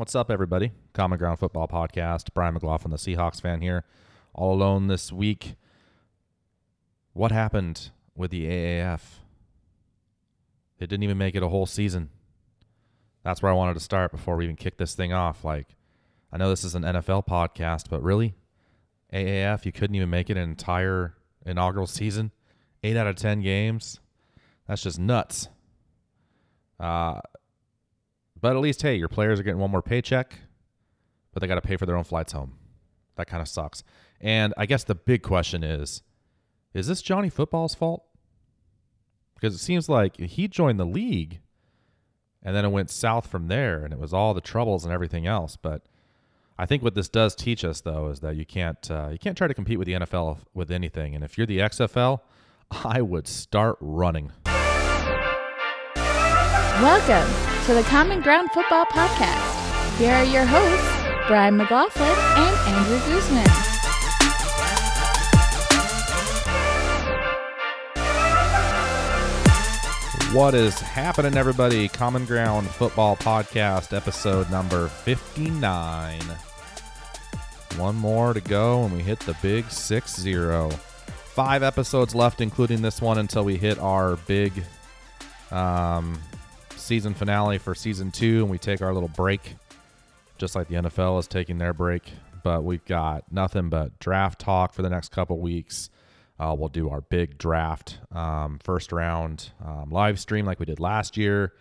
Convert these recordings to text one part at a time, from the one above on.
What's up, everybody? Common Ground Football Podcast. Brian McLaughlin, the Seahawks fan here, all alone this week. What happened with the AAF? It didn't even make it a whole season. That's where I wanted to start before we even kick this thing off. Like, I know this is an NFL podcast, but really, AAF, you couldn't even make it an entire inaugural season? Eight out of 10 games? That's just nuts. Uh, but at least, hey, your players are getting one more paycheck, but they got to pay for their own flights home. That kind of sucks. And I guess the big question is is this Johnny Football's fault? Because it seems like he joined the league and then it went south from there and it was all the troubles and everything else. But I think what this does teach us, though, is that you can't uh, you can't try to compete with the NFL with anything. And if you're the XFL, I would start running. Welcome to the Common Ground Football Podcast. Here are your hosts, Brian McLaughlin and Andrew Guzman. What is happening, everybody? Common Ground Football Podcast, episode number 59. One more to go, and we hit the big 6 0. Five episodes left, including this one, until we hit our big um, season finale for season two, and we take our little break, just like the NFL is taking their break. But we've got nothing but draft talk for the next couple weeks. Uh, we'll do our big draft um, first round um, live stream like we did last year,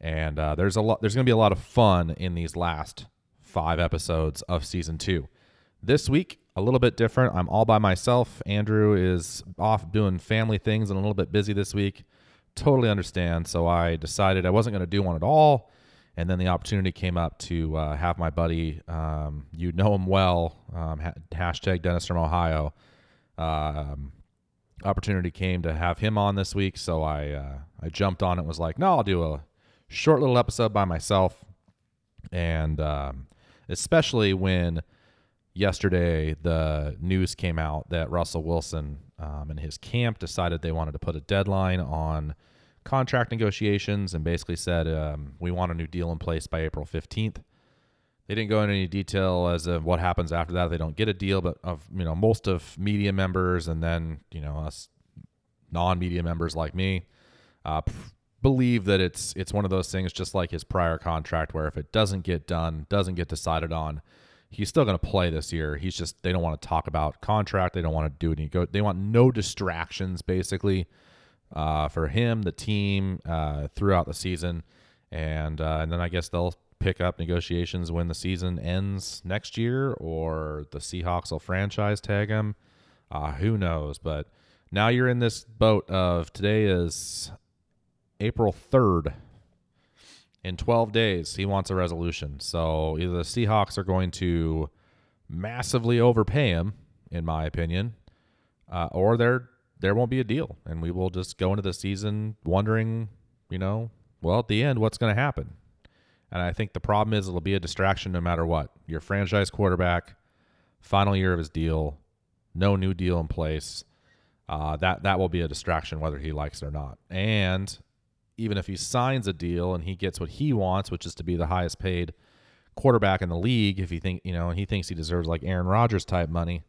and uh, there's a lot. There's going to be a lot of fun in these last five episodes of season two. This week, a little bit different. I'm all by myself. Andrew is off doing family things and a little bit busy this week. Totally understand. So I decided I wasn't going to do one at all. And then the opportunity came up to uh, have my buddy, um, you know him well, um, ha- hashtag Dennis from Ohio. Um, opportunity came to have him on this week, so I uh, I jumped on it. Was like, no, I'll do a short little episode by myself, and um, especially when yesterday the news came out that Russell Wilson um, and his camp decided they wanted to put a deadline on contract negotiations and basically said um, we want a new deal in place by April 15th. They didn't go into any detail as of what happens after that. They don't get a deal, but of you know most of media members and then you know us non-media members like me uh, believe that it's it's one of those things just like his prior contract where if it doesn't get done, doesn't get decided on, he's still going to play this year. He's just they don't want to talk about contract. They don't want to do any go. They want no distractions basically uh, for him, the team uh, throughout the season, and uh, and then I guess they'll pick up negotiations when the season ends next year, or the Seahawks will franchise tag him. Uh, who knows? But now you're in this boat of today is April third. In 12 days, he wants a resolution. So either the Seahawks are going to massively overpay him, in my opinion, uh, or there there won't be a deal, and we will just go into the season wondering, you know, well, at the end, what's going to happen. And I think the problem is it'll be a distraction no matter what. Your franchise quarterback, final year of his deal, no new deal in place. Uh, that that will be a distraction whether he likes it or not. And even if he signs a deal and he gets what he wants, which is to be the highest paid quarterback in the league, if he think you know, and he thinks he deserves like Aaron Rodgers type money,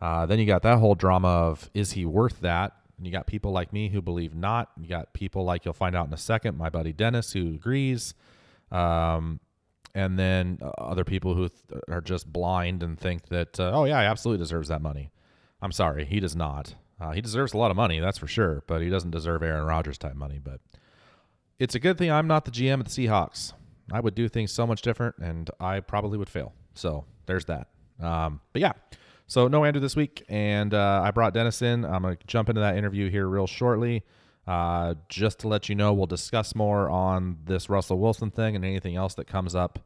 uh, then you got that whole drama of is he worth that? And you got people like me who believe not. You got people like you'll find out in a second, my buddy Dennis who agrees. Um, and then uh, other people who th- are just blind and think that, uh, oh, yeah, he absolutely deserves that money. I'm sorry, he does not. Uh, he deserves a lot of money, that's for sure, but he doesn't deserve Aaron Rodgers type money. But it's a good thing I'm not the GM of the Seahawks. I would do things so much different, and I probably would fail. So there's that. Um, but yeah, so no Andrew this week, and uh, I brought Dennis in. I'm gonna jump into that interview here real shortly. Uh, just to let you know, we'll discuss more on this Russell Wilson thing and anything else that comes up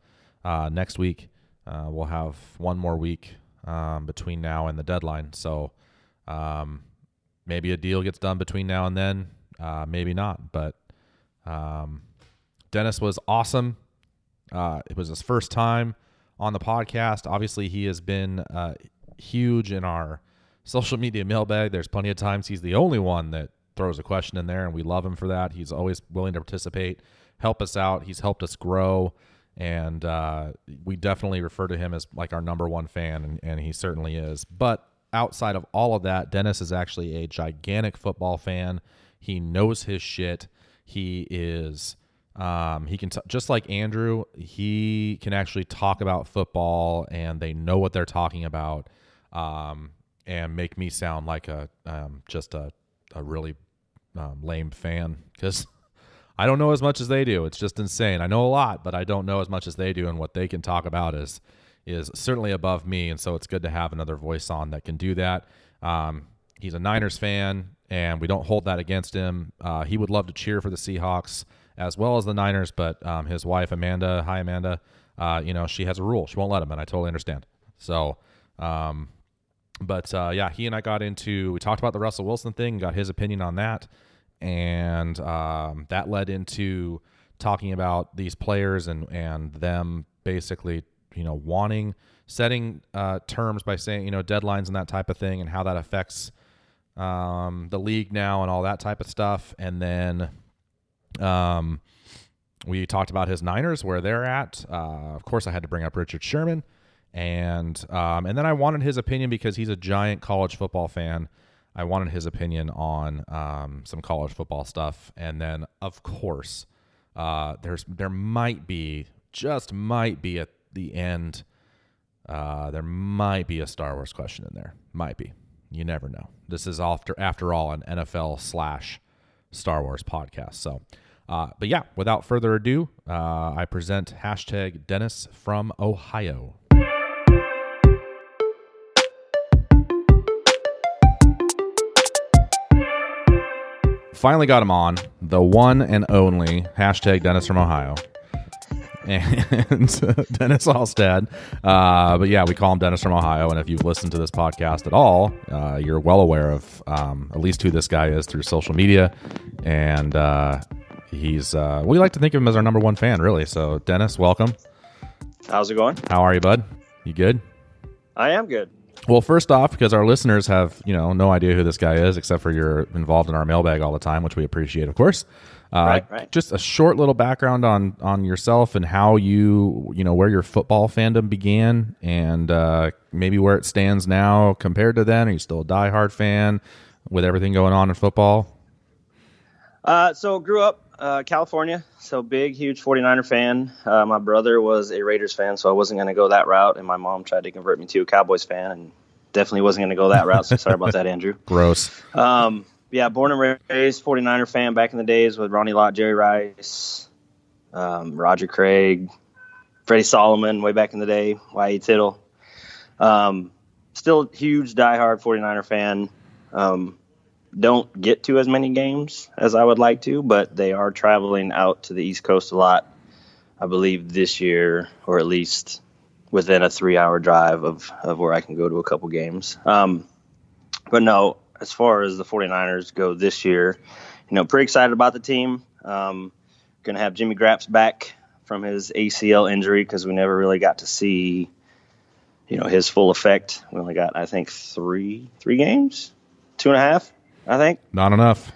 uh, next week. Uh, we'll have one more week um, between now and the deadline, so um, maybe a deal gets done between now and then. Uh, maybe not, but um, Dennis was awesome. Uh, it was his first time on the podcast. Obviously, he has been uh, huge in our social media mailbag. There's plenty of times he's the only one that throws a question in there, and we love him for that. He's always willing to participate, help us out. He's helped us grow and uh, we definitely refer to him as like our number one fan, and, and he certainly is. But outside of all of that, Dennis is actually a gigantic football fan. He knows his shit. He is. Um, he can t- just like Andrew. He can actually talk about football, and they know what they're talking about, um, and make me sound like a um, just a a really um, lame fan because I don't know as much as they do. It's just insane. I know a lot, but I don't know as much as they do, and what they can talk about is is certainly above me. And so it's good to have another voice on that can do that. Um, he's a Niners fan, and we don't hold that against him. Uh, he would love to cheer for the Seahawks as well as the Niners, but um, his wife Amanda, hi Amanda, uh, you know she has a rule. She won't let him, and I totally understand. So. Um, but uh, yeah, he and I got into we talked about the Russell Wilson thing, got his opinion on that, and um, that led into talking about these players and and them basically you know wanting setting uh, terms by saying you know deadlines and that type of thing and how that affects um, the league now and all that type of stuff and then um, we talked about his Niners where they're at uh, of course I had to bring up Richard Sherman and um, and then I wanted his opinion because he's a giant college football fan I wanted his opinion on um, some college football stuff, and then of course, uh, there's there might be just might be at the end. Uh, there might be a Star Wars question in there. Might be. You never know. This is after after all an NFL slash Star Wars podcast. So, uh, but yeah, without further ado, uh, I present hashtag Dennis from Ohio. finally got him on the one and only hashtag Dennis from Ohio. And Dennis Alstad. Uh, but yeah, we call him Dennis from Ohio. And if you've listened to this podcast at all, uh, you're well aware of um, at least who this guy is through social media. And uh, he's, uh, we like to think of him as our number one fan, really. So, Dennis, welcome. How's it going? How are you, bud? You good? I am good. Well, first off, because our listeners have you know no idea who this guy is, except for you're involved in our mailbag all the time, which we appreciate, of course. Uh, right, right. Just a short little background on on yourself and how you you know where your football fandom began, and uh, maybe where it stands now compared to then. Are you still a diehard fan with everything going on in football? Uh, so grew up uh, California, so big, huge 49er fan. Uh, my brother was a Raiders fan, so I wasn't going to go that route, and my mom tried to convert me to a Cowboys fan, and definitely wasn't going to go that route. So sorry about that, Andrew. Gross. Um, yeah, born and raised 49er fan back in the days with Ronnie Lott, Jerry Rice, um, Roger Craig, Freddie Solomon, way back in the day, Y.A. Tittle. Um, still huge diehard 49er fan. Um, don't get to as many games as I would like to, but they are traveling out to the East Coast a lot. I believe this year, or at least within a three-hour drive of, of where I can go to a couple games. Um, but no, as far as the 49ers go this year, you know, pretty excited about the team. Um, going to have Jimmy Graps back from his ACL injury because we never really got to see, you know, his full effect. We only got, I think, three three games, two and a half I think. Not enough.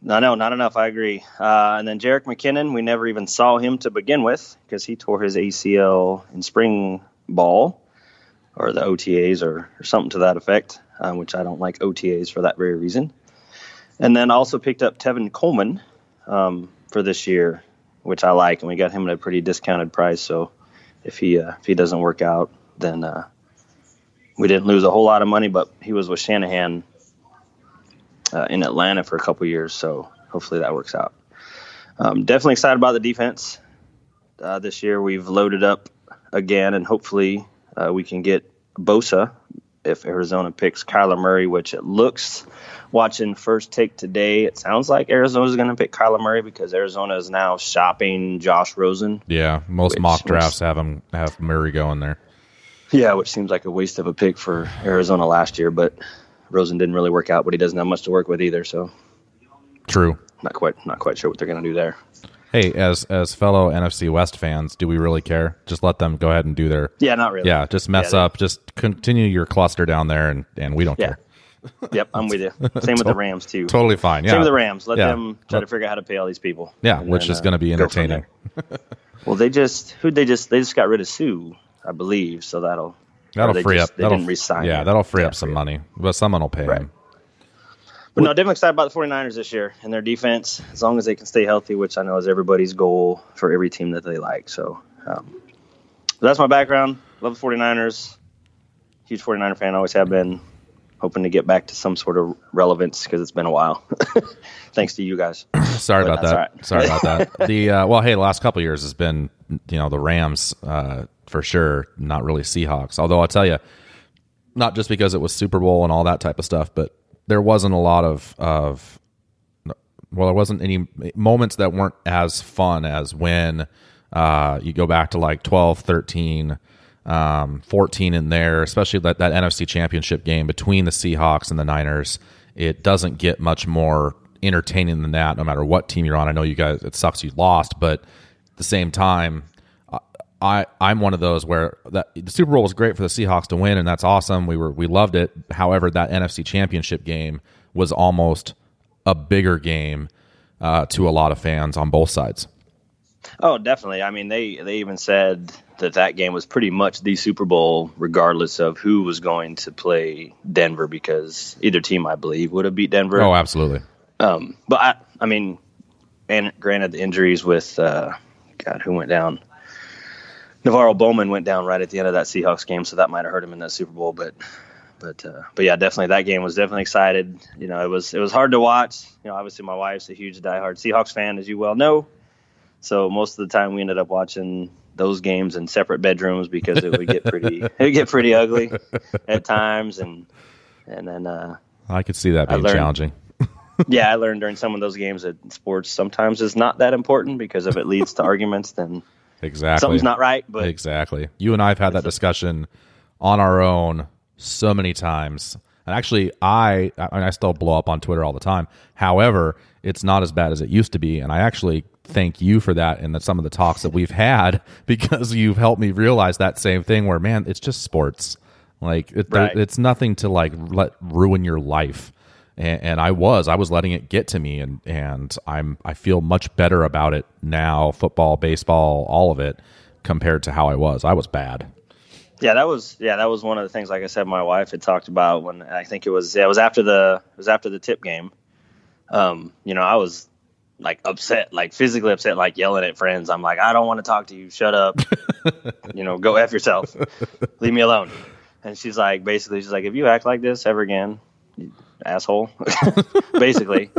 No, no, not enough. I agree. Uh, and then Jerick McKinnon, we never even saw him to begin with because he tore his ACL in spring ball or the OTAs or, or something to that effect, uh, which I don't like OTAs for that very reason. And then also picked up Tevin Coleman um, for this year, which I like, and we got him at a pretty discounted price. So if he uh, if he doesn't work out, then uh, we didn't lose a whole lot of money. But he was with Shanahan uh, in Atlanta for a couple years. So hopefully that works out. Um, definitely excited about the defense. Uh, this year we've loaded up again, and hopefully uh, we can get Bosa if Arizona picks Kyler Murray, which it looks. Watching first take today, it sounds like Arizona is going to pick Kyler Murray because Arizona is now shopping Josh Rosen. Yeah, most Which- mock drafts which- have him have Murray going there. Yeah, which seems like a waste of a pick for Arizona last year, but Rosen didn't really work out, but he doesn't have much to work with either, so True. not quite not quite sure what they're going to do there. Hey, as as fellow NFC West fans, do we really care? Just let them go ahead and do their Yeah, not really. yeah. Just mess Yeah, up. Just continue your cluster down there, and and we don't Yeah. care. Yep, I'm with you. Same with the Rams too. Totally fine. Yeah. Same with the Rams. Let Yeah. them try to figure out how to pay all these people. Yeah, which then, is uh, going to be entertaining. Well, they just who they just they just got rid of Suh, I believe. So that'll That'll free just- up. They that'll, didn't resign. Yeah, that'll free up some money, but someone will pay Right. him. But no, definitely excited about the 49ers this year and their defense, as long as they can stay healthy, which I know is everybody's goal for every team that they like. So um, that's my background. Love the 49ers. Huge 49er fan, always have been. Hoping to get back to some sort of relevance because it's been a while. Thanks to you guys. Sorry But about that. right. Sorry about that. The uh, well, hey, the last couple of years has been you know the Rams uh, for sure, not really Seahawks. Although I'll tell you, not just because it was Super Bowl and all that type of stuff, but there wasn't a lot of of well, there wasn't any moments that weren't as fun as when uh, you go back to like 12, 13, um, 14 in there, especially that, that NFC championship game between the Seahawks and the Niners. It doesn't get much more entertaining than that, no matter what team you're on. I know you guys, it sucks you lost, but at the same time, I I'm one of those where that the Super Bowl was great for the Seahawks to win, and that's awesome. We were we loved it. However, that NFC Championship game was almost a bigger game uh, to a lot of fans on both sides. Oh, definitely. I mean, they they even said that that game was pretty much the Super Bowl, regardless of who was going to play Denver, because either team, I believe, would have beat Denver. Oh, absolutely. Um, but I, I mean, and granted, the injuries with uh, God, who went down? NaVorro Bowman went down right at the end of that Seahawks game, so that might have hurt him in that Super Bowl. But, but, uh, but yeah, definitely that game was definitely excited. You know, it was it was hard to watch. You know, obviously my wife's a huge diehard Seahawks fan, as you well know. So most of the time we ended up watching those games in separate bedrooms because it would get pretty it would get pretty ugly at times, and and then. uh I could see that being learned- challenging. yeah, I learned during some of those games that sports sometimes is not that important because if it leads to arguments, then Exactly. something's not right. But Exactly. You and I have had that discussion on our own so many times. And actually, I I, mean, I still blow up on Twitter all the time. However, it's not as bad as it used to be, and I actually thank you for that and that some of the talks that we've had because you've helped me realize that same thing. Where man, it's just sports. Like it, Right. it's nothing to like let ruin your life. And, and I was, I was letting it get to me, and and I'm, I feel much better about it now. Football, baseball, all of it, compared to how I was. I was bad. yeah, that was yeah that was one of the things. Like I said, my wife had talked about when I think it was yeah, it was after the it was after the tip game. Um, you know, I was like upset, like physically upset, like yelling at friends. I'm like, I don't want to talk to you. Shut up. you know, go f yourself. Leave me alone. And she's like, basically, she's like, if you act like this ever again, asshole, basically,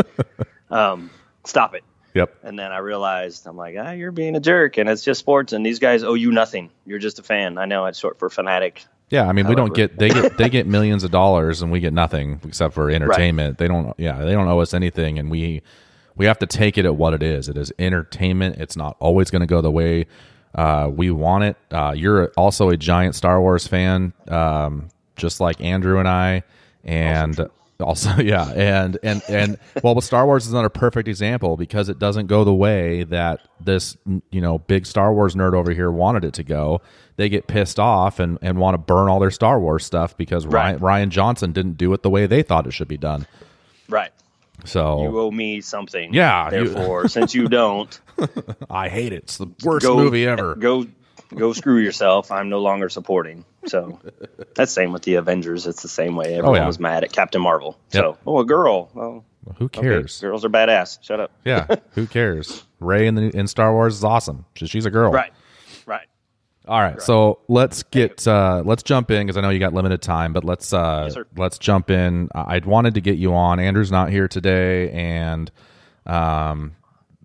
um, stop it. Yep. And then I realized I'm like, ah, you're being a jerk, and it's just sports, and these guys owe you nothing. You're just a fan. I know it's short for fanatic. Yeah, I mean, we don't get they get they get millions of dollars, and we get nothing except for entertainment. They don't. Yeah, they don't owe us anything, and we we have to take it at what it is. It is entertainment. It's not always going to go the way uh, we want it. Uh, you're also a giant Star Wars fan, um, just like Andrew and I, and also yeah, and and and well, but Star Wars is not a perfect example because it doesn't go the way that this you know big Star Wars nerd over here wanted it to go. They get pissed off and, and want to burn all their Star Wars stuff because Rian, Right. Rian Johnson didn't do it the way they thought it should be done. Right. So You owe me something. Yeah, you- Therefore, since you don't, I hate it. It's the worst go movie ever. Go, go screw yourself. I'm no longer supporting. So that's same with the Avengers. It's the same way. Everyone yeah. was mad at Captain Marvel. Yep. So, oh, a girl. Well, Who okay, cares? girls are badass. Shut up. yeah, who cares? Rey in the in Star Wars is awesome. She- She's a girl. Right. Right. All right, so let's get uh, let's jump in because I know you got limited time, but let's uh, Yes, let's jump in. I I'd wanted to get you on. Andrew's not here today, and um,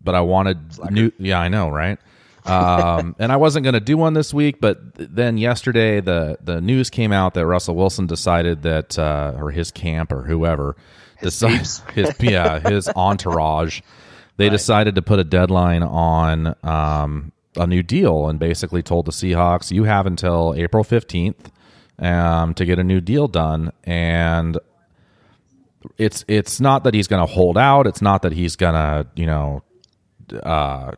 but I wanted new. Yeah, I know, right? Um, and I wasn't going to do one this week, but then yesterday the the news came out that Russell Wilson decided that, uh, or his camp or whoever, decided peeps. his yeah his entourage, they decided to put a deadline on um, a new deal and basically told the Seahawks, you have until April fifteenth um, to get a new deal done, and it's it's not that he's going to hold out. It's not that he's going to you know uh,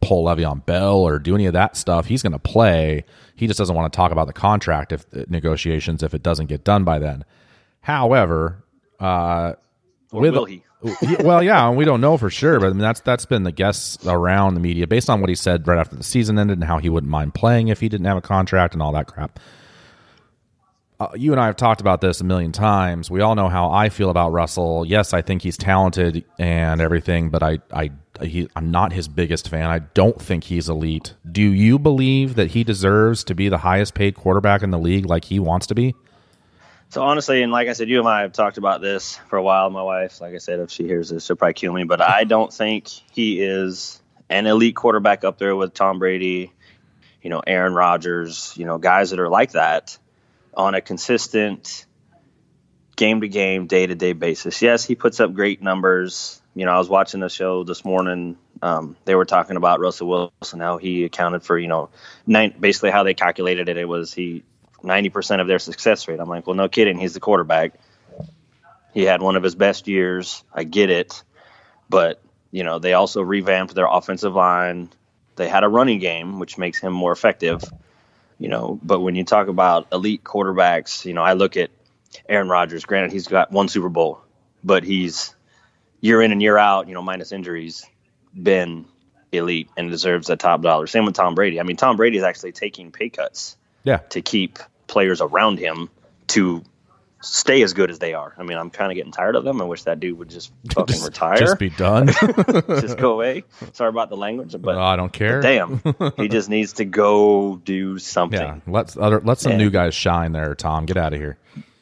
pull Le'Veon Bell or do any of that stuff. He's going to play. He just doesn't want to talk about the contract if the negotiations if it doesn't get done by then. However, uh, Or With- will he? Well, yeah, and we don't know for sure, but I mean that's that's been the guess around the media based on what he said right after the season ended and how he wouldn't mind playing if he didn't have a contract and all that crap. Uh, you and I have talked about this a million times. We all know how I feel about Russell. Yes, I think he's talented and everything, but I I he, I'm not his biggest fan. I don't think he's elite. Do you believe that he deserves to be the highest paid quarterback in the league like he wants to be? So honestly, and like I said, you and I have talked about this for a while. My wife, like I said, if she hears this, she'll probably kill me. But I don't think he is an elite quarterback up there with Tom Brady, you know, Aaron Rodgers, you know, guys that are like that on a consistent game to game, day to day basis. Yes, he puts up great numbers. You know, I was watching the show this morning. Um, they were talking about Russell Wilson, how he accounted for, you know, nine, basically how they calculated it. It was he 90% of their success rate. I'm like, well, no kidding. He's the quarterback. He had one of his best years. I get it. But, you know, they also revamped their offensive line. They had a running game, which makes him more effective. You know, but when you talk about elite quarterbacks, you know, I look at Aaron Rodgers. Granted, he's got one Super Bowl, but he's year in and year out, you know, minus injuries, been elite and deserves a top dollar. Same with Tom Brady. I mean, Tom Brady is actually taking pay cuts Yeah. to keep players around him to stay as good as they are. I mean, I'm kind of getting tired of them. I wish that dude would just fucking Just- retire, Just be done. just go away. Sorry about the language, but I don't care. damn, he just needs to go do something. Yeah, let's other let some Yeah. new guys shine there. Tom, get out of here.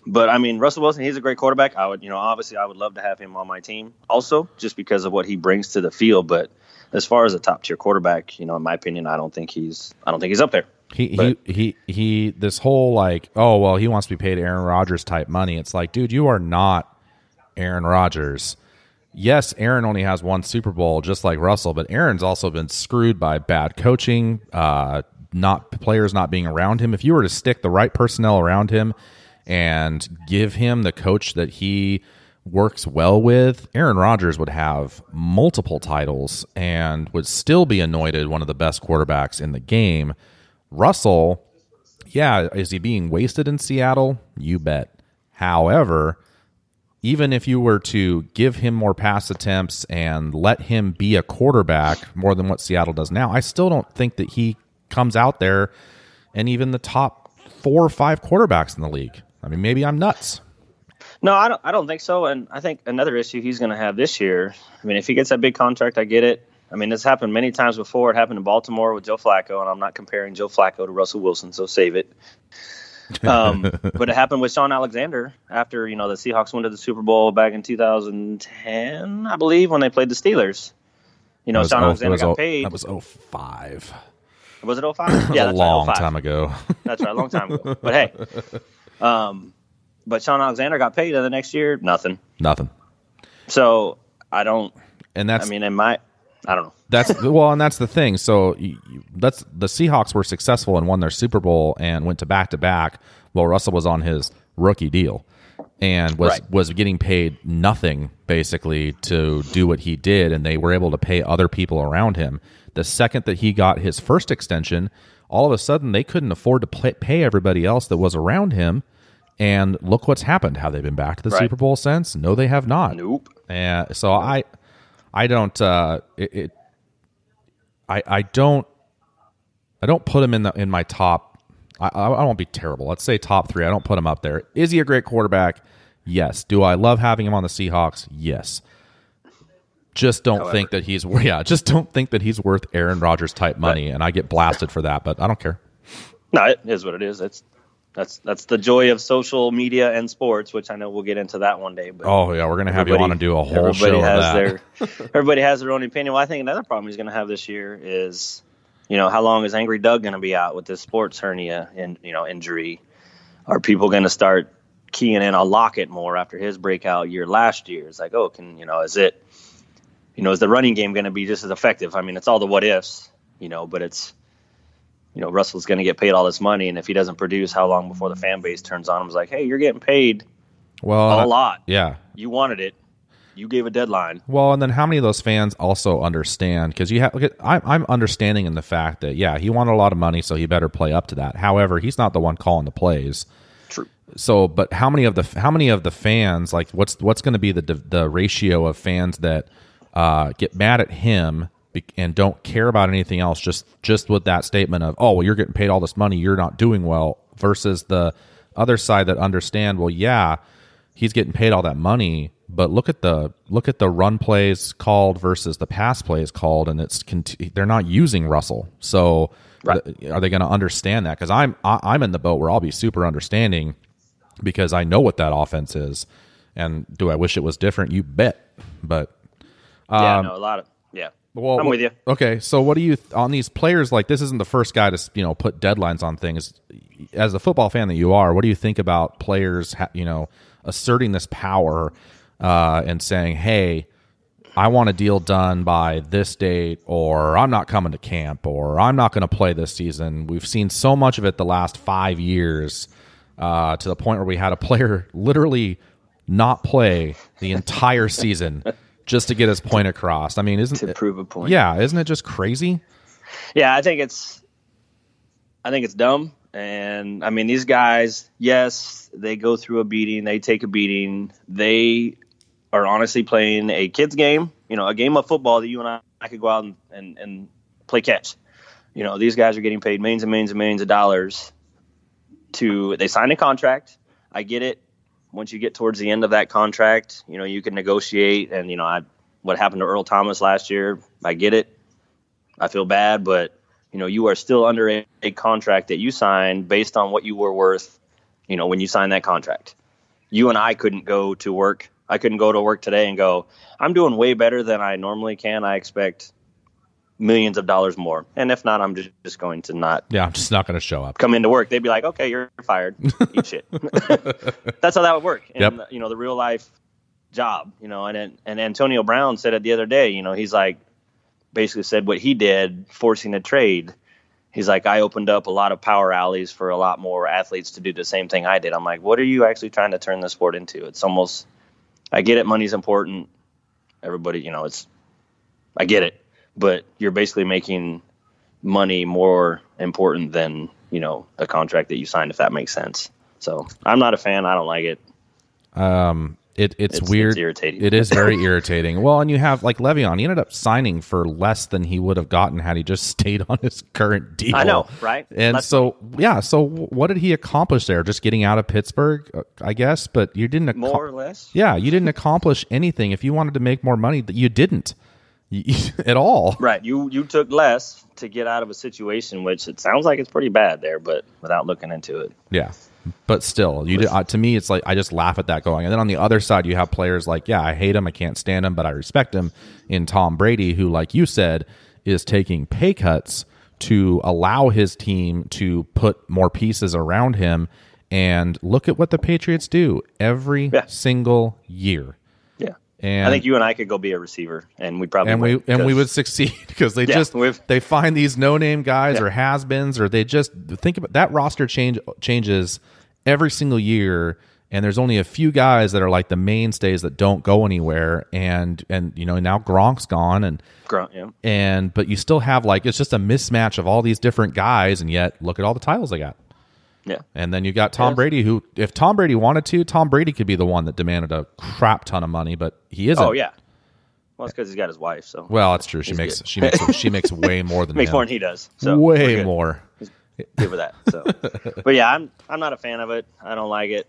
But I mean, Russell Wilson, he's a great quarterback. I would, you know, obviously, I would love to have him on my team, also just because of what he brings to the field. But as far as a top tier quarterback, you know, in my opinion, I don't think he's, I don't think he's up there. He But- he he he. This whole like, oh well, he wants to be paid Aaron Rodgers type money. It's like, dude, you are not Aaron Rodgers. Yes, Aaron only has one Super Bowl, just like Russell, but Aaron's also been screwed by bad coaching, uh, not players not being around him. If you were to stick the right personnel around him and give him the coach that he works well with, Aaron Rodgers would have multiple titles and would still be anointed one of the best quarterbacks in the game. Russell, yeah, is he being wasted in Seattle? You bet. However, even if you were to give him more pass attempts and let him be a quarterback more than what Seattle does now, I still don't think that he comes out there and even the top four or five quarterbacks in the league. I mean, maybe I'm nuts. No, I don't. I don't think so. And I think another issue he's going to have this year. I mean, if he gets that big contract, I get it. I mean, this happened many times before. It happened in Baltimore with Joe Flacco, and I'm not comparing Joe Flacco to Russell Wilson, so save it. Um, but it happened with Shaun Alexander after you know the Seahawks went to the Super Bowl back in 2010, I believe, when they played the Steelers. You know, Shaun oh- Alexander got was oh- paid. That was 05. was it 05? Yeah, a that's long right, 05. time ago. That's right, a long time ago. But hey, um, but Shaun Alexander got paid, and the next year, nothing. Nothing. So I don't. And that's I mean, in my, I don't know. That's well, and that's the thing. So you, you- that's the Seahawks were successful and won their Super Bowl and went to back to back. While Russell was on his rookie deal and was Right. was getting paid nothing basically to do what he did, and they were able to pay other people around him. The second that he got his first extension, all of a sudden they couldn't afford to pay, pay everybody else that was around him. And look what's happened. Have they been back to the Right. Super Bowl since? No, they have not. Nope. And so I, I don't. Uh, it, it, I, I don't, I don't put him in the in my top. I, I won't be terrible. Let's say top three. I don't put him up there. Is he a great quarterback? Yes. Do I love having him on the Seahawks? Yes. Just don't think that he's yeah. Just don't think that he's worth Aaron Rodgers type money, and I get blasted for that. But I don't care. No, it is what it is. That's that's that's the joy of social media and sports, which I know we'll get into that one day. But Oh yeah, we're gonna have you on everybody- and do a whole everybody show has that. their everybody has their own opinion. Well, I think another problem he's going to have this year is, you know, how long is Angry Doug going to be out with this sports hernia and you know injury? Are people going to start keying in on Lockett more after his breakout year last year? It's like, oh, can you know, is it, you know, is the running game going to be just as effective? I mean, it's all the what ifs, you know, but it's. You know, Russell's going to get paid all this money, and if he doesn't produce, how long before the fan base turns on him? Is like, hey, you're getting paid well, a lot. yeah. You wanted it. You gave a deadline. Well, and then how many of those fans also understand? Because you have, look at, I'm, I'm understanding in the fact that yeah, he wanted a lot of money, so he better play up to that. However, he's not the one calling the plays. True. so, but how many of the how many of the fans like what's what's going to be the the ratio of fans that uh, get mad at him and don't care about anything else just just with that statement of oh well you're getting paid all this money you're not doing well versus the other side that understand well yeah he's getting paid all that money but look at the look at the run plays called versus the pass plays called and it's they're not using Russell so Right. th- are they going to understand that because I'm I, I'm in the boat where I'll be super understanding because I know what that offense is and do I wish it was different you bet but yeah, Um, no, a lot of yeah. Well, I'm with you. Okay, so what do you on these players? Like, this isn't the first guy to you know put deadlines on things. As a football fan that you are, what do you think about players? ha- You know, asserting this power uh, and saying, "Hey, I want a deal done by this date," or "I'm not coming to camp," or "I'm not going to play this season." We've seen so much of it the last five years, uh, to the point where we had a player literally not play the entire season just to get his point across. I mean, isn't To prove a point. yeah, isn't it just crazy? Yeah, I think it's I think it's dumb. And I mean these guys, yes, they go through a beating, they take a beating. They are honestly playing a kids game, you know, a game of football that you and I, I could go out and, and, and play catch. You know, these guys are getting paid millions and millions and millions of dollars to they sign a contract. I get it. Once you get towards the end of that contract, you know, you can negotiate and you know, I what happened to Earl Thomas last year, I get it. I feel bad, but you know, you are still under a, a contract that you signed based on what you were worth, you know, when you signed that contract. You and I couldn't go to work. I couldn't go to work today and go, I'm doing way better than I normally can. I expect millions of dollars more. And if not, I'm just, just going to not Yeah, I'm just not going to show up. come into work. They'd be like, okay, you're fired. Eat shit. That's how that would work. In, Yep. you know, the real life job, you know, and, and Antonio Brown said it the other day, you know, he's like, basically said what he did, forcing a trade. He's like, I opened up a lot of power alleys for a lot more athletes to do the same thing I did. I'm like, what are you actually trying to turn the sport into? It's almost, I get it, money's important. Everybody, you know, it's, I get it, but you're basically making money more important than, you know, a contract that you signed, if that makes sense. So I'm not a fan. I don't like it. Um, it it's, It's- weird. it's irritating. It is very irritating. Well, and you have like Le'Veon. He ended up signing for less than he would have gotten had he just stayed on his current deal. I know, right? And so yeah, so what did he accomplish there? Just getting out of Pittsburgh, I guess. But you didn't. ac- More or less. Yeah, you didn't accomplish anything. If you wanted to make more money, you didn't at all. Right. You you took less to get out of a situation which it sounds like it's pretty bad there, but without looking into it. Yeah, but still, you uh, to me, it's like I just laugh at that going. And then on the other side, you have players like, yeah, I hate him, I can't stand him, but I respect him. In Tom Brady, who, like you said, is taking pay cuts to allow his team to put more pieces around him. And look at what the Patriots do every Yeah. single year. And I think you and I could go be a receiver and we probably and we and we would succeed because they Yeah, just they find these no name guys Yeah. or has beens or they just think about that roster change changes every single year and there's only a few guys that are like the mainstays that don't go anywhere and and you know now Gronk's gone and Gronk yeah. and but you still have like it's just a mismatch of all these different guys and yet look at all the titles they got Yeah. and then you got Tom Yes. Brady who if Tom Brady wanted to Tom Brady could be the one that demanded a crap ton of money but he isn't Oh yeah. Well, it's because he's got his wife, so well that's true she He's makes good. she makes she makes way more than makes him. more than he does. So way more. Good with that. So, but yeah, I'm I'm not a fan of it. I don't like it.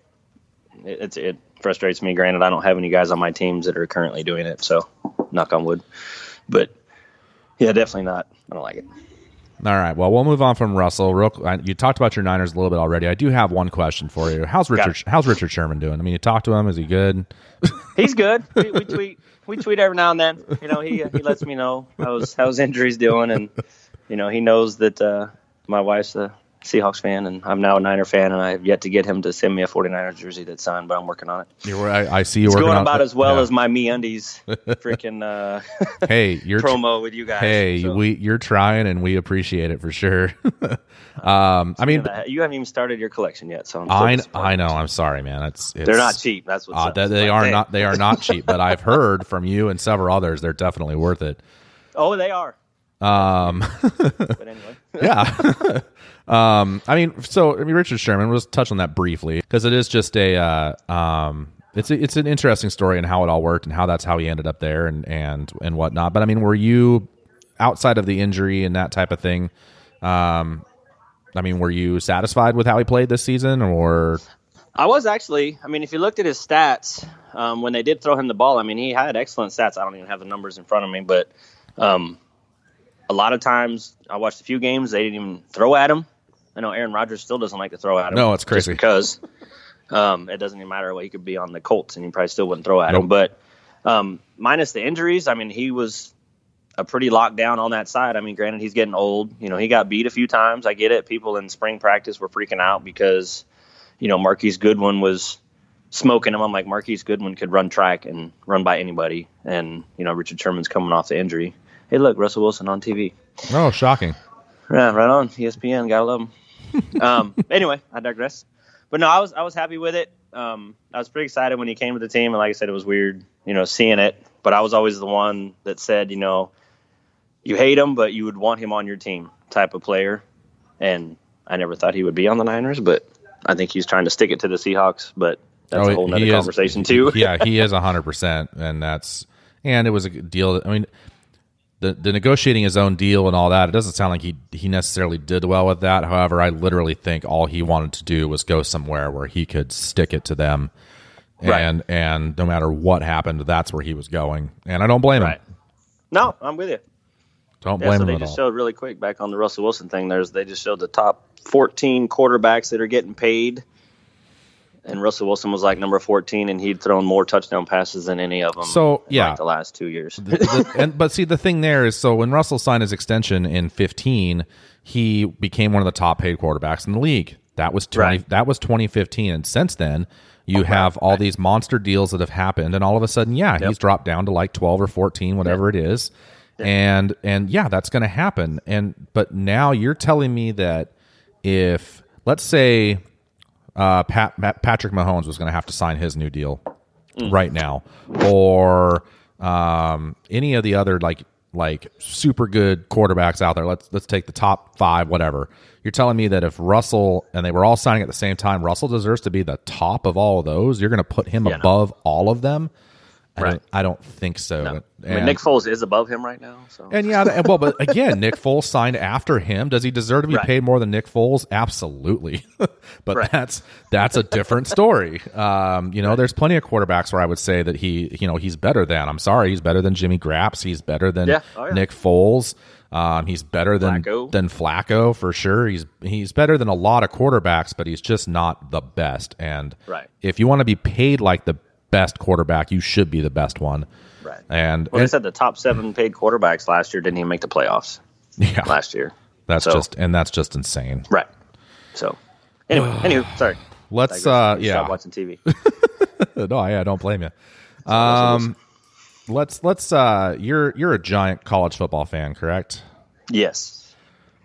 It it's, it frustrates me. Granted, I don't have any guys on my teams that are currently doing it, so knock on wood. But yeah, definitely not. I don't like it. All right. Well, we'll move on from Russell. Real, you talked about your Niners a little bit already. I do have one question for you. How's Richard? How's Richard Sherman doing? I mean, you talked to him. Is he good? He's good. We, we tweet we tweet every now and then. You know, he he lets me know how's how's injuries doing, and you know he knows that uh, my wife's a Seahawks fan, and I'm now a Niner fan, and I have yet to get him to send me a 49ers jersey that's signed, but I'm working on it. You're, I, I see you It's working going about as well yeah. as my MeUndies freaking uh, Hey, you're promo with you guys. hey, So, we you're trying, and we appreciate it for sure. um, I mean, you haven't even started your collection yet, so I'm I. I know. I'm sorry, man. It's, it's They're not cheap. That's what Uh, they, they are not. They are not cheap. But I've heard from you and several others they're definitely worth it. Oh, they are. Um, But anyway, yeah. um, I mean, so I mean, Richard Sherman was touch on that briefly because it is just a uh, um, it's a, it's an interesting story and how it all worked and how that's how he ended up there and and and whatnot. But I mean, were you outside of the injury and that type of thing? Um, I mean, were you satisfied with how he played this season, or I was actually. I mean, if you looked at his stats um, when they did throw him the ball, I mean, he had excellent stats. I don't even have the numbers in front of me, but um, a lot of times I watched a few games they didn't even throw at him. I know Aaron Rodgers still doesn't like to throw at him. No, it's crazy because um, it doesn't even matter what he could be on the Colts, and he probably still wouldn't throw at nope. him. But um, minus the injuries, I mean, he was a pretty locked down on that side. I mean, granted, he's getting old. You know, he got beat a few times. I get it. People in spring practice were freaking out because, you know, Marquise Goodwin was smoking him. I'm like, Marquise Goodwin could run track and run by anybody. And, you know, Richard Sherman's coming off the injury. Hey, look, Russell Wilson on TV. Oh, shocking. Yeah, right on. ESPN, gotta love him. um, anyway, I digress. But no, I was I was happy with it. Um, I was pretty excited when he came to the team, and like I said, it was weird, you know, seeing it. But I was always the one that said, you know, you hate him, but you would want him on your team type of player. And I never thought he would be on the Niners, but I think he's trying to stick it to the Seahawks. But that's oh, a whole nother conversation is, too. yeah, he is hundred percent, and that's and it was a deal. I mean, the the negotiating his own deal and all that. It doesn't sound like he he necessarily did well with that. However, I literally think all he wanted to do was go somewhere where he could stick it to them, right. and and no matter what happened, that's where he was going. And I don't blame right. him. No, I'm with you. Don't blame yeah, so they just all. showed really quick back on the Russell Wilson thing. There's they just showed the top 14 quarterbacks that are getting paid, and Russell Wilson was like number 14, and he'd thrown more touchdown passes than any of them. So yeah, like the last two years. the, the, and but see, the thing there is, so when Russell signed his extension in 15, he became one of the top paid quarterbacks in the league. That was 20, right. that was 2015, and since then. You oh, have all right. these monster deals that have happened, and all of a sudden, yeah, yep. he's dropped down to like 12 or 14, whatever yep. it is and and yeah, that's going to happen. And but now you're telling me that if let's say uh, Pat, Pat, Patrick Mahomes was going to have to sign his new deal mm. right now, or um, any of the other like like super good quarterbacks out there. Let's let's take the top five, whatever. You're telling me that if Russell and they were all signing at the same time, Russell deserves to be the top of all of those. You're going to put him yeah, above no. all of them. I right. Don't, I don't think so. No. I mean, Nick Foles is above him right now. So. And yeah, well, but again, Nick Foles signed after him. Does he deserve to be right. paid more than Nick Foles? Absolutely. but right. that's that's a different story. Um, you know, there's plenty of quarterbacks where I would say that he, you know, he's better than. I'm sorry, he's better than Jimmy Graps. He's better than yeah. Oh, yeah. Nick Foles. Um, he's better than Flacco. than Flacco for sure. He's he's better than a lot of quarterbacks, but he's just not the best. And right. if you want to be paid like the best quarterback, you should be the best one. Right. And well, they said the top seven paid quarterbacks last year didn't even make the playoffs. Yeah. Last year. That's so, just and that's just insane. Right. So anyway, anyway, sorry. Let's uh yeah. Stop watching TV. no, I, I don't blame you. Um let's let's uh you're you're a giant college football fan, correct? Yes.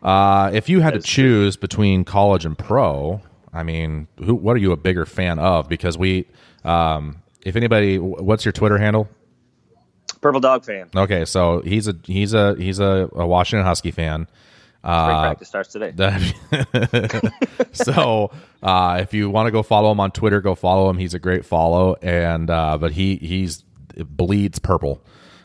Uh if you had to choose true. between college and pro, I mean, who what are you a bigger fan of because we um if anybody, what's your Twitter handle? Purple Dog fan. Okay, so he's a he's a he's a, a Washington Husky fan. Uh, practice starts today. so uh, if you want to go follow him on Twitter, go follow him. He's a great follow, and uh, but he he's bleeds purple,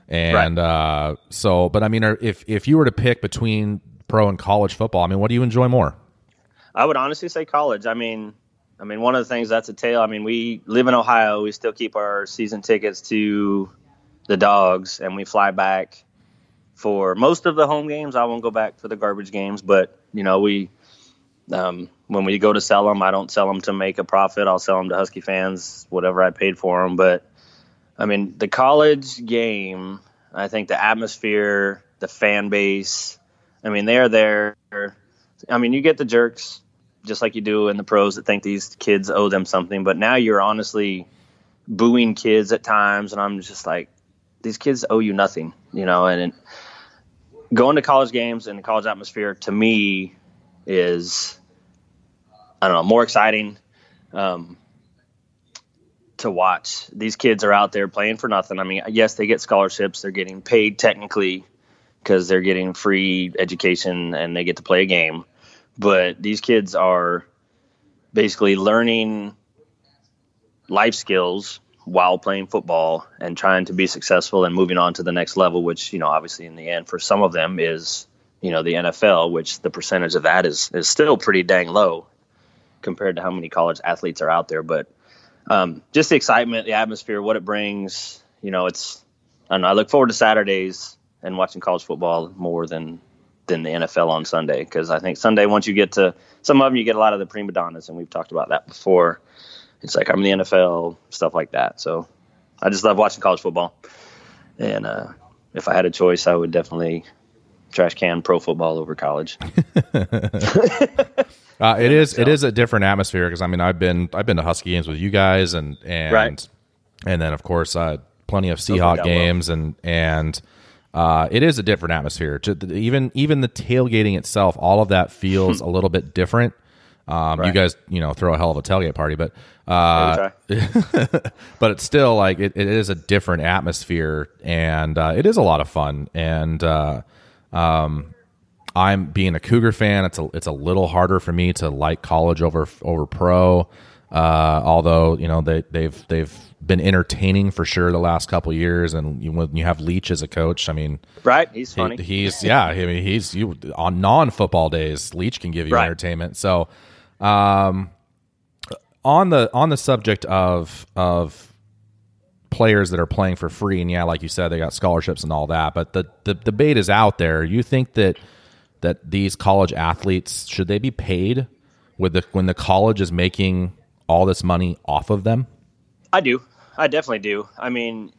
and right. uh, so but I mean, if if you were to pick between pro and college football, I mean, what do you enjoy more? I would honestly say college. I mean, I mean, one of the things that's a tale. I mean, we live in Ohio. We still keep our season tickets to the dogs, and we fly back for most of the home games. I won't go back for the garbage games, but you know, we um, when we go to sell them, I don't sell them to make a profit. I'll sell them to Husky fans, whatever I paid for them. But I mean, the college game, I think the atmosphere, the fan base. I mean, they are there. I mean, you get the jerks just like you do in the pros that think these kids owe them something. But now you're honestly booing kids at times, and I'm just like, these kids owe you nothing, you know. And it, going to college games and the college atmosphere to me is, I don't know, more exciting um, to watch. These kids are out there playing for nothing. I mean, yes, they get scholarships, they're getting paid technically because they're getting free education and they get to play a game. But these kids are basically learning life skills while playing football and trying to be successful and moving on to the next level, which, you know, obviously in the end for some of them is, you know, the NFL, which the percentage of that is, is still pretty dang low compared to how many college athletes are out there. But um, just the excitement, the atmosphere, what it brings, you know, it's, know, I look forward to Saturdays and watching college football more than than the NFL on Sunday because I think Sunday once you get to some of them you get a lot of the prima donnas and we've talked about that before. It's like I'm in the NFL stuff like that. So I just love watching college football. And uh, if I had a choice, I would definitely trash can pro football over college. Uh, it is it is a different atmosphere because I mean I've been I've been to Husky games with you guys and and right. and then of course uh, plenty of Seahawk games well. and and uh, it is a different atmosphere. Even even the tailgating itself, all of that feels a little bit different. Um, right. You guys, you know, throw a hell of a tailgate party, but uh, but it's still like it, it is a different atmosphere, and uh, it is a lot of fun. And uh, um, I'm being a Cougar fan. It's a it's a little harder for me to like college over over pro. Uh, although you know they they've they've been entertaining for sure the last couple years, and you, when you have Leach as a coach, I mean, right? He's funny. He, he's yeah. I mean, he's you on non football days. Leach can give you right. entertainment. So, um, on the on the subject of of players that are playing for free, and yeah, like you said, they got scholarships and all that. But the the debate is out there. You think that that these college athletes should they be paid with the when the college is making all this money off of them? I do. I definitely do. I mean,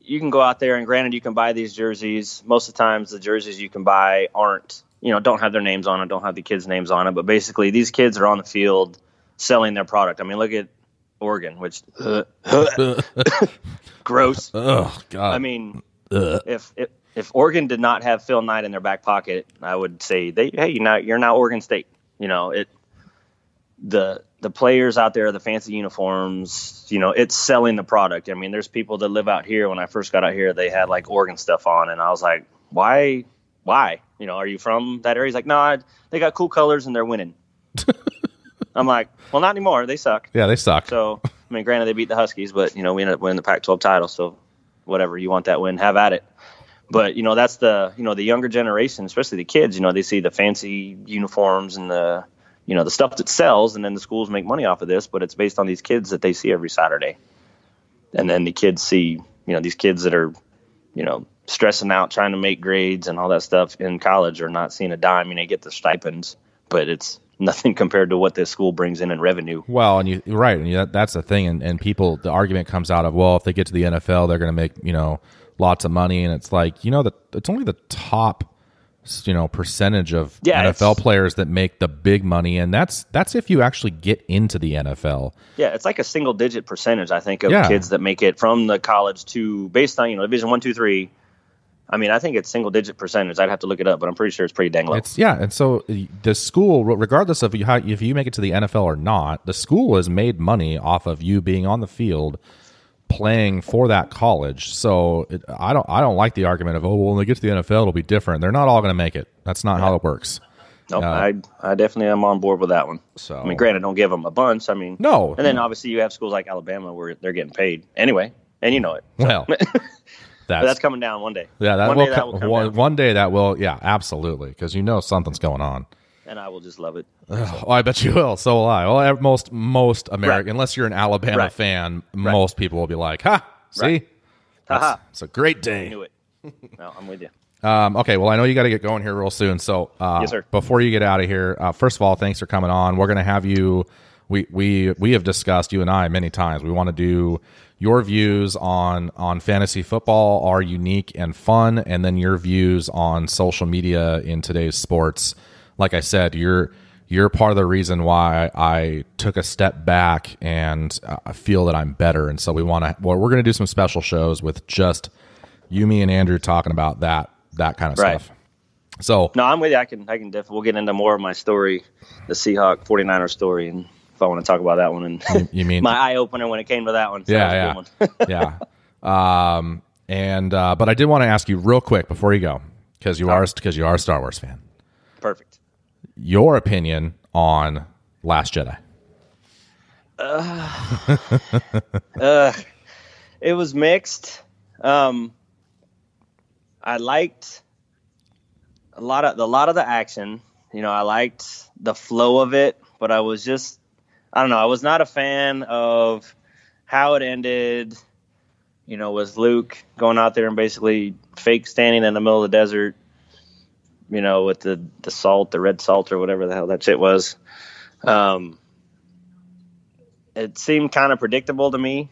you can go out there and granted you can buy these jerseys. Most of the times the jerseys you can buy aren't, you know, don't have their names on it, don't have the kids' names on it, but basically these kids are on the field selling their product. I mean, look at Oregon, which uh, gross. Oh god. I mean, if, if if Oregon did not have Phil Knight in their back pocket, I would say they hey, you know, you're now Oregon State. You know, it the the players out there, the fancy uniforms, you know, it's selling the product. I mean, there's people that live out here. When I first got out here, they had like Oregon stuff on, and I was like, why? Why? You know, are you from that area? He's like, no, I, they got cool colors and they're winning. I'm like, well, not anymore. They suck. Yeah, they suck. So, I mean, granted, they beat the Huskies, but you know, we ended up winning the Pac-12 title. So, whatever you want that win, have at it. But you know, that's the you know the younger generation, especially the kids. You know, they see the fancy uniforms and the you know the stuff that sells and then the schools make money off of this but it's based on these kids that they see every saturday. And then the kids see you know these kids that are you know stressing out trying to make grades and all that stuff in college are not seeing a dime. I mean they get the stipends but it's nothing compared to what this school brings in in revenue. Well and you right. And you, that's the thing. And, and people the argument comes out of well if they get to the nfl they're going to make you know lots of money. And it's like you know that it's only the top you know percentage of yeah, NFL players that make the big money, and that's that's if you actually get into the NFL. Yeah, it's like a single digit percentage, I think, of yeah. kids that make it from the college to based on you know Division one, two, three. I mean, I think it's single digit percentage. I'd have to look it up, but I'm pretty sure it's pretty dang low. It's yeah, and so uh, the school, regardless of how if you make it to the NFL or not, the school has made money off of you being on the field playing for that college. So it, I don't I don't like the argument of oh well when they get to the NFL it'll be different. They're not all going to make it. That's not yeah. how it works. No, nope, uh, I I definitely am on board with that one. So I mean, granted, don't give them a bunch. I mean, no, and then obviously you have schools like Alabama where they're getting paid anyway, and you know it. So. Well. That's, that's coming down one day. Yeah, that, one will, day that will come one, one day that will. Yeah, absolutely, because you know something's going on and I will just love it. Oh, I bet you will. So will I. Well, most most American, right. unless you're an Alabama right. fan, right. most people will be like, "Ha, see, that's, it's a great day." I knew it. no, I'm with you. Um, okay, well, I know you got to get going here real soon. So, uh, yes, sir. before you get out of here, uh, first of all, thanks for coming on. We're going to have you. We we we have discussed you and I many times. We want to do your views on on fantasy football are unique and fun, and then your views on social media in today's sports like I said, you're you're part of the reason why I took a step back and I feel that I'm better. And so we want to. Well, we're going to do some special shows with just you, me, and Andrew talking about that that kind of right. stuff. So no, I'm with you. I can I can definitely we'll get into more of my story, the Seahawk 49er story, and if I want to talk about that one and you mean my eye opener when it came to that one. So yeah, that yeah, yeah. Um, and uh, but I did want to ask you real quick before you go because you are because you are a Star Wars fan. Your opinion on Last Jedi? Uh, it was mixed. Um, I liked a lot of a lot of the action. You know, I liked the flow of it, but I was just I don't know. I was not a fan of how it ended. You know, with Luke going out there and basically fake standing in the middle of the desert. You know, with the the salt, the red salt, or whatever the hell that shit was. Um, it seemed kind of predictable to me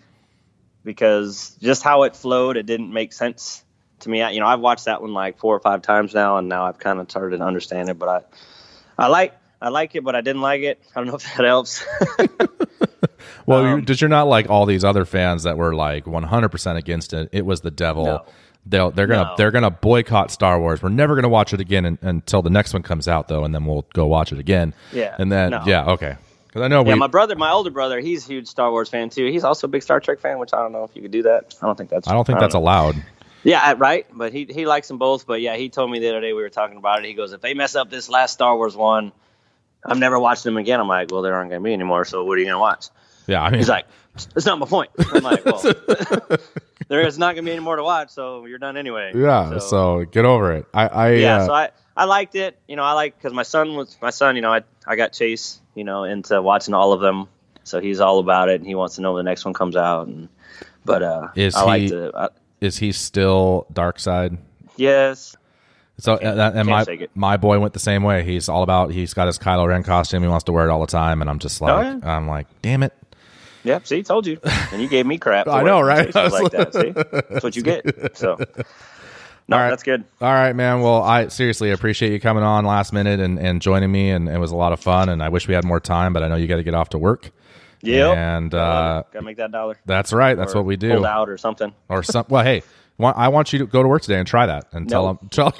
because just how it flowed, it didn't make sense to me. I, you know, I've watched that one like four or five times now, and now I've kind of started to understand it. But I, I like, I like it, but I didn't like it. I don't know if that helps. Well, Um, you did you're not like all these other fans that were like 100 percent against it. It was the devil. No. They'll, they're gonna No. they're gonna boycott Star Wars. We're never gonna watch it again un- until the next one comes out, though, and then we'll go watch it again. Yeah, and then no. yeah, okay. Because I know yeah, we my brother, my older brother, he's a huge Star Wars fan too. He's also a big Star Trek fan, which I don't know if you could do that. I don't think that's. I don't think that's know. allowed. Yeah, right. But he he likes them both. But yeah, he told me the other day we were talking about it. He goes, if they mess up this last Star Wars one, I'm never watching them again. I'm like, well, there aren't going to be anymore. So what are you going to watch? Yeah, I mean, He's like, that's not my point. I'm like, well, there is not going to be any more to watch, so you're done anyway. yeah. So, get over it. I, I yeah, uh, so I, I liked it. You know, I like because my son was my son. You know, I I got Chase. You know, into watching all of them, so he's all about it, and he wants to know when the next one comes out. And but uh, Is I like he- to. I, is he still dark side? yes, So uh, and my my boy went the same way. He's all about. He's got his Kylo Ren costume. He wants to wear it all the time, and I'm just like, Oh, yeah. I'm like, damn it. Yeah. See, told you, and you gave me crap. I know, right? I was like that. See, that's what you get. So, no, All right. that's good. All right, man. Well, I seriously appreciate you coming on last minute and, and joining me, and it was a lot of fun. And I wish we had more time, but I know you got to get off to work. Yep. And uh, gotta make that dollar. that's right. That's Or what we do. Hold out or something. Or some. Well, hey, I want you to go to work today and try that, and tell them. Tell,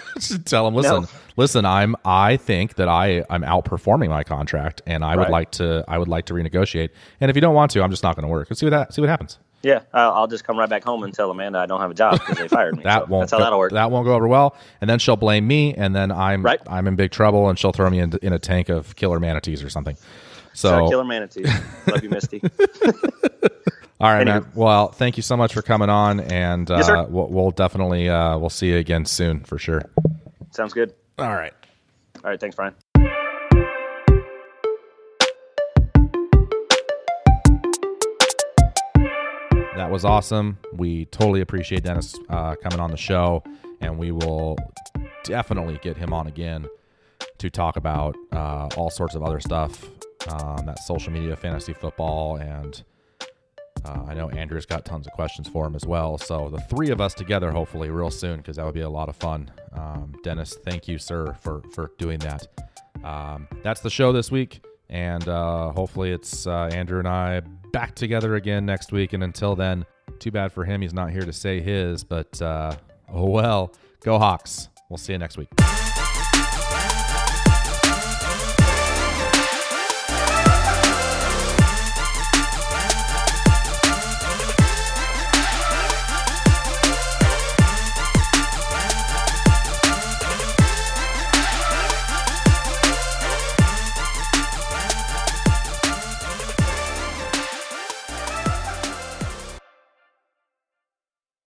tell them. Listen, No. listen. I'm. I think that I I'm outperforming my contract, and I would like to. I would like to renegotiate. And if you don't want to, I'm just not going to work. Let's see what that. See what happens. Yeah, I'll, I'll just come right back home and tell Amanda I don't have a job because they fired me. That So won't. That's how go, that'll work. That won't go over well, and then she'll blame me, and then I'm Right. I'm in big trouble, and she'll throw me in, in a tank of killer manatees or something. So, Sorry, killer manatees. Love you, Misty. all right, Anywho. man. Well, thank you so much for coming on, and uh, Yes, sir. we'll, we'll definitely uh, we'll see you again soon for sure. Sounds good. All right. All right, thanks, Brian. That was awesome. We totally appreciate Dennis uh, coming on the show, and we will definitely get him on again to talk about uh, all sorts of other stuff um, that social media, fantasy football, and uh, I know Andrew's got tons of questions for him as well. So the three of us together, hopefully, real soon, because that would be a lot of fun. Um, Dennis, thank you, sir, for for doing that. Um, that's the show this week, and uh, hopefully, it's uh, Andrew and I back together again next week. And until then, too bad for him, he's not here to say his, but uh, oh well. Go Hawks. We'll see you next week.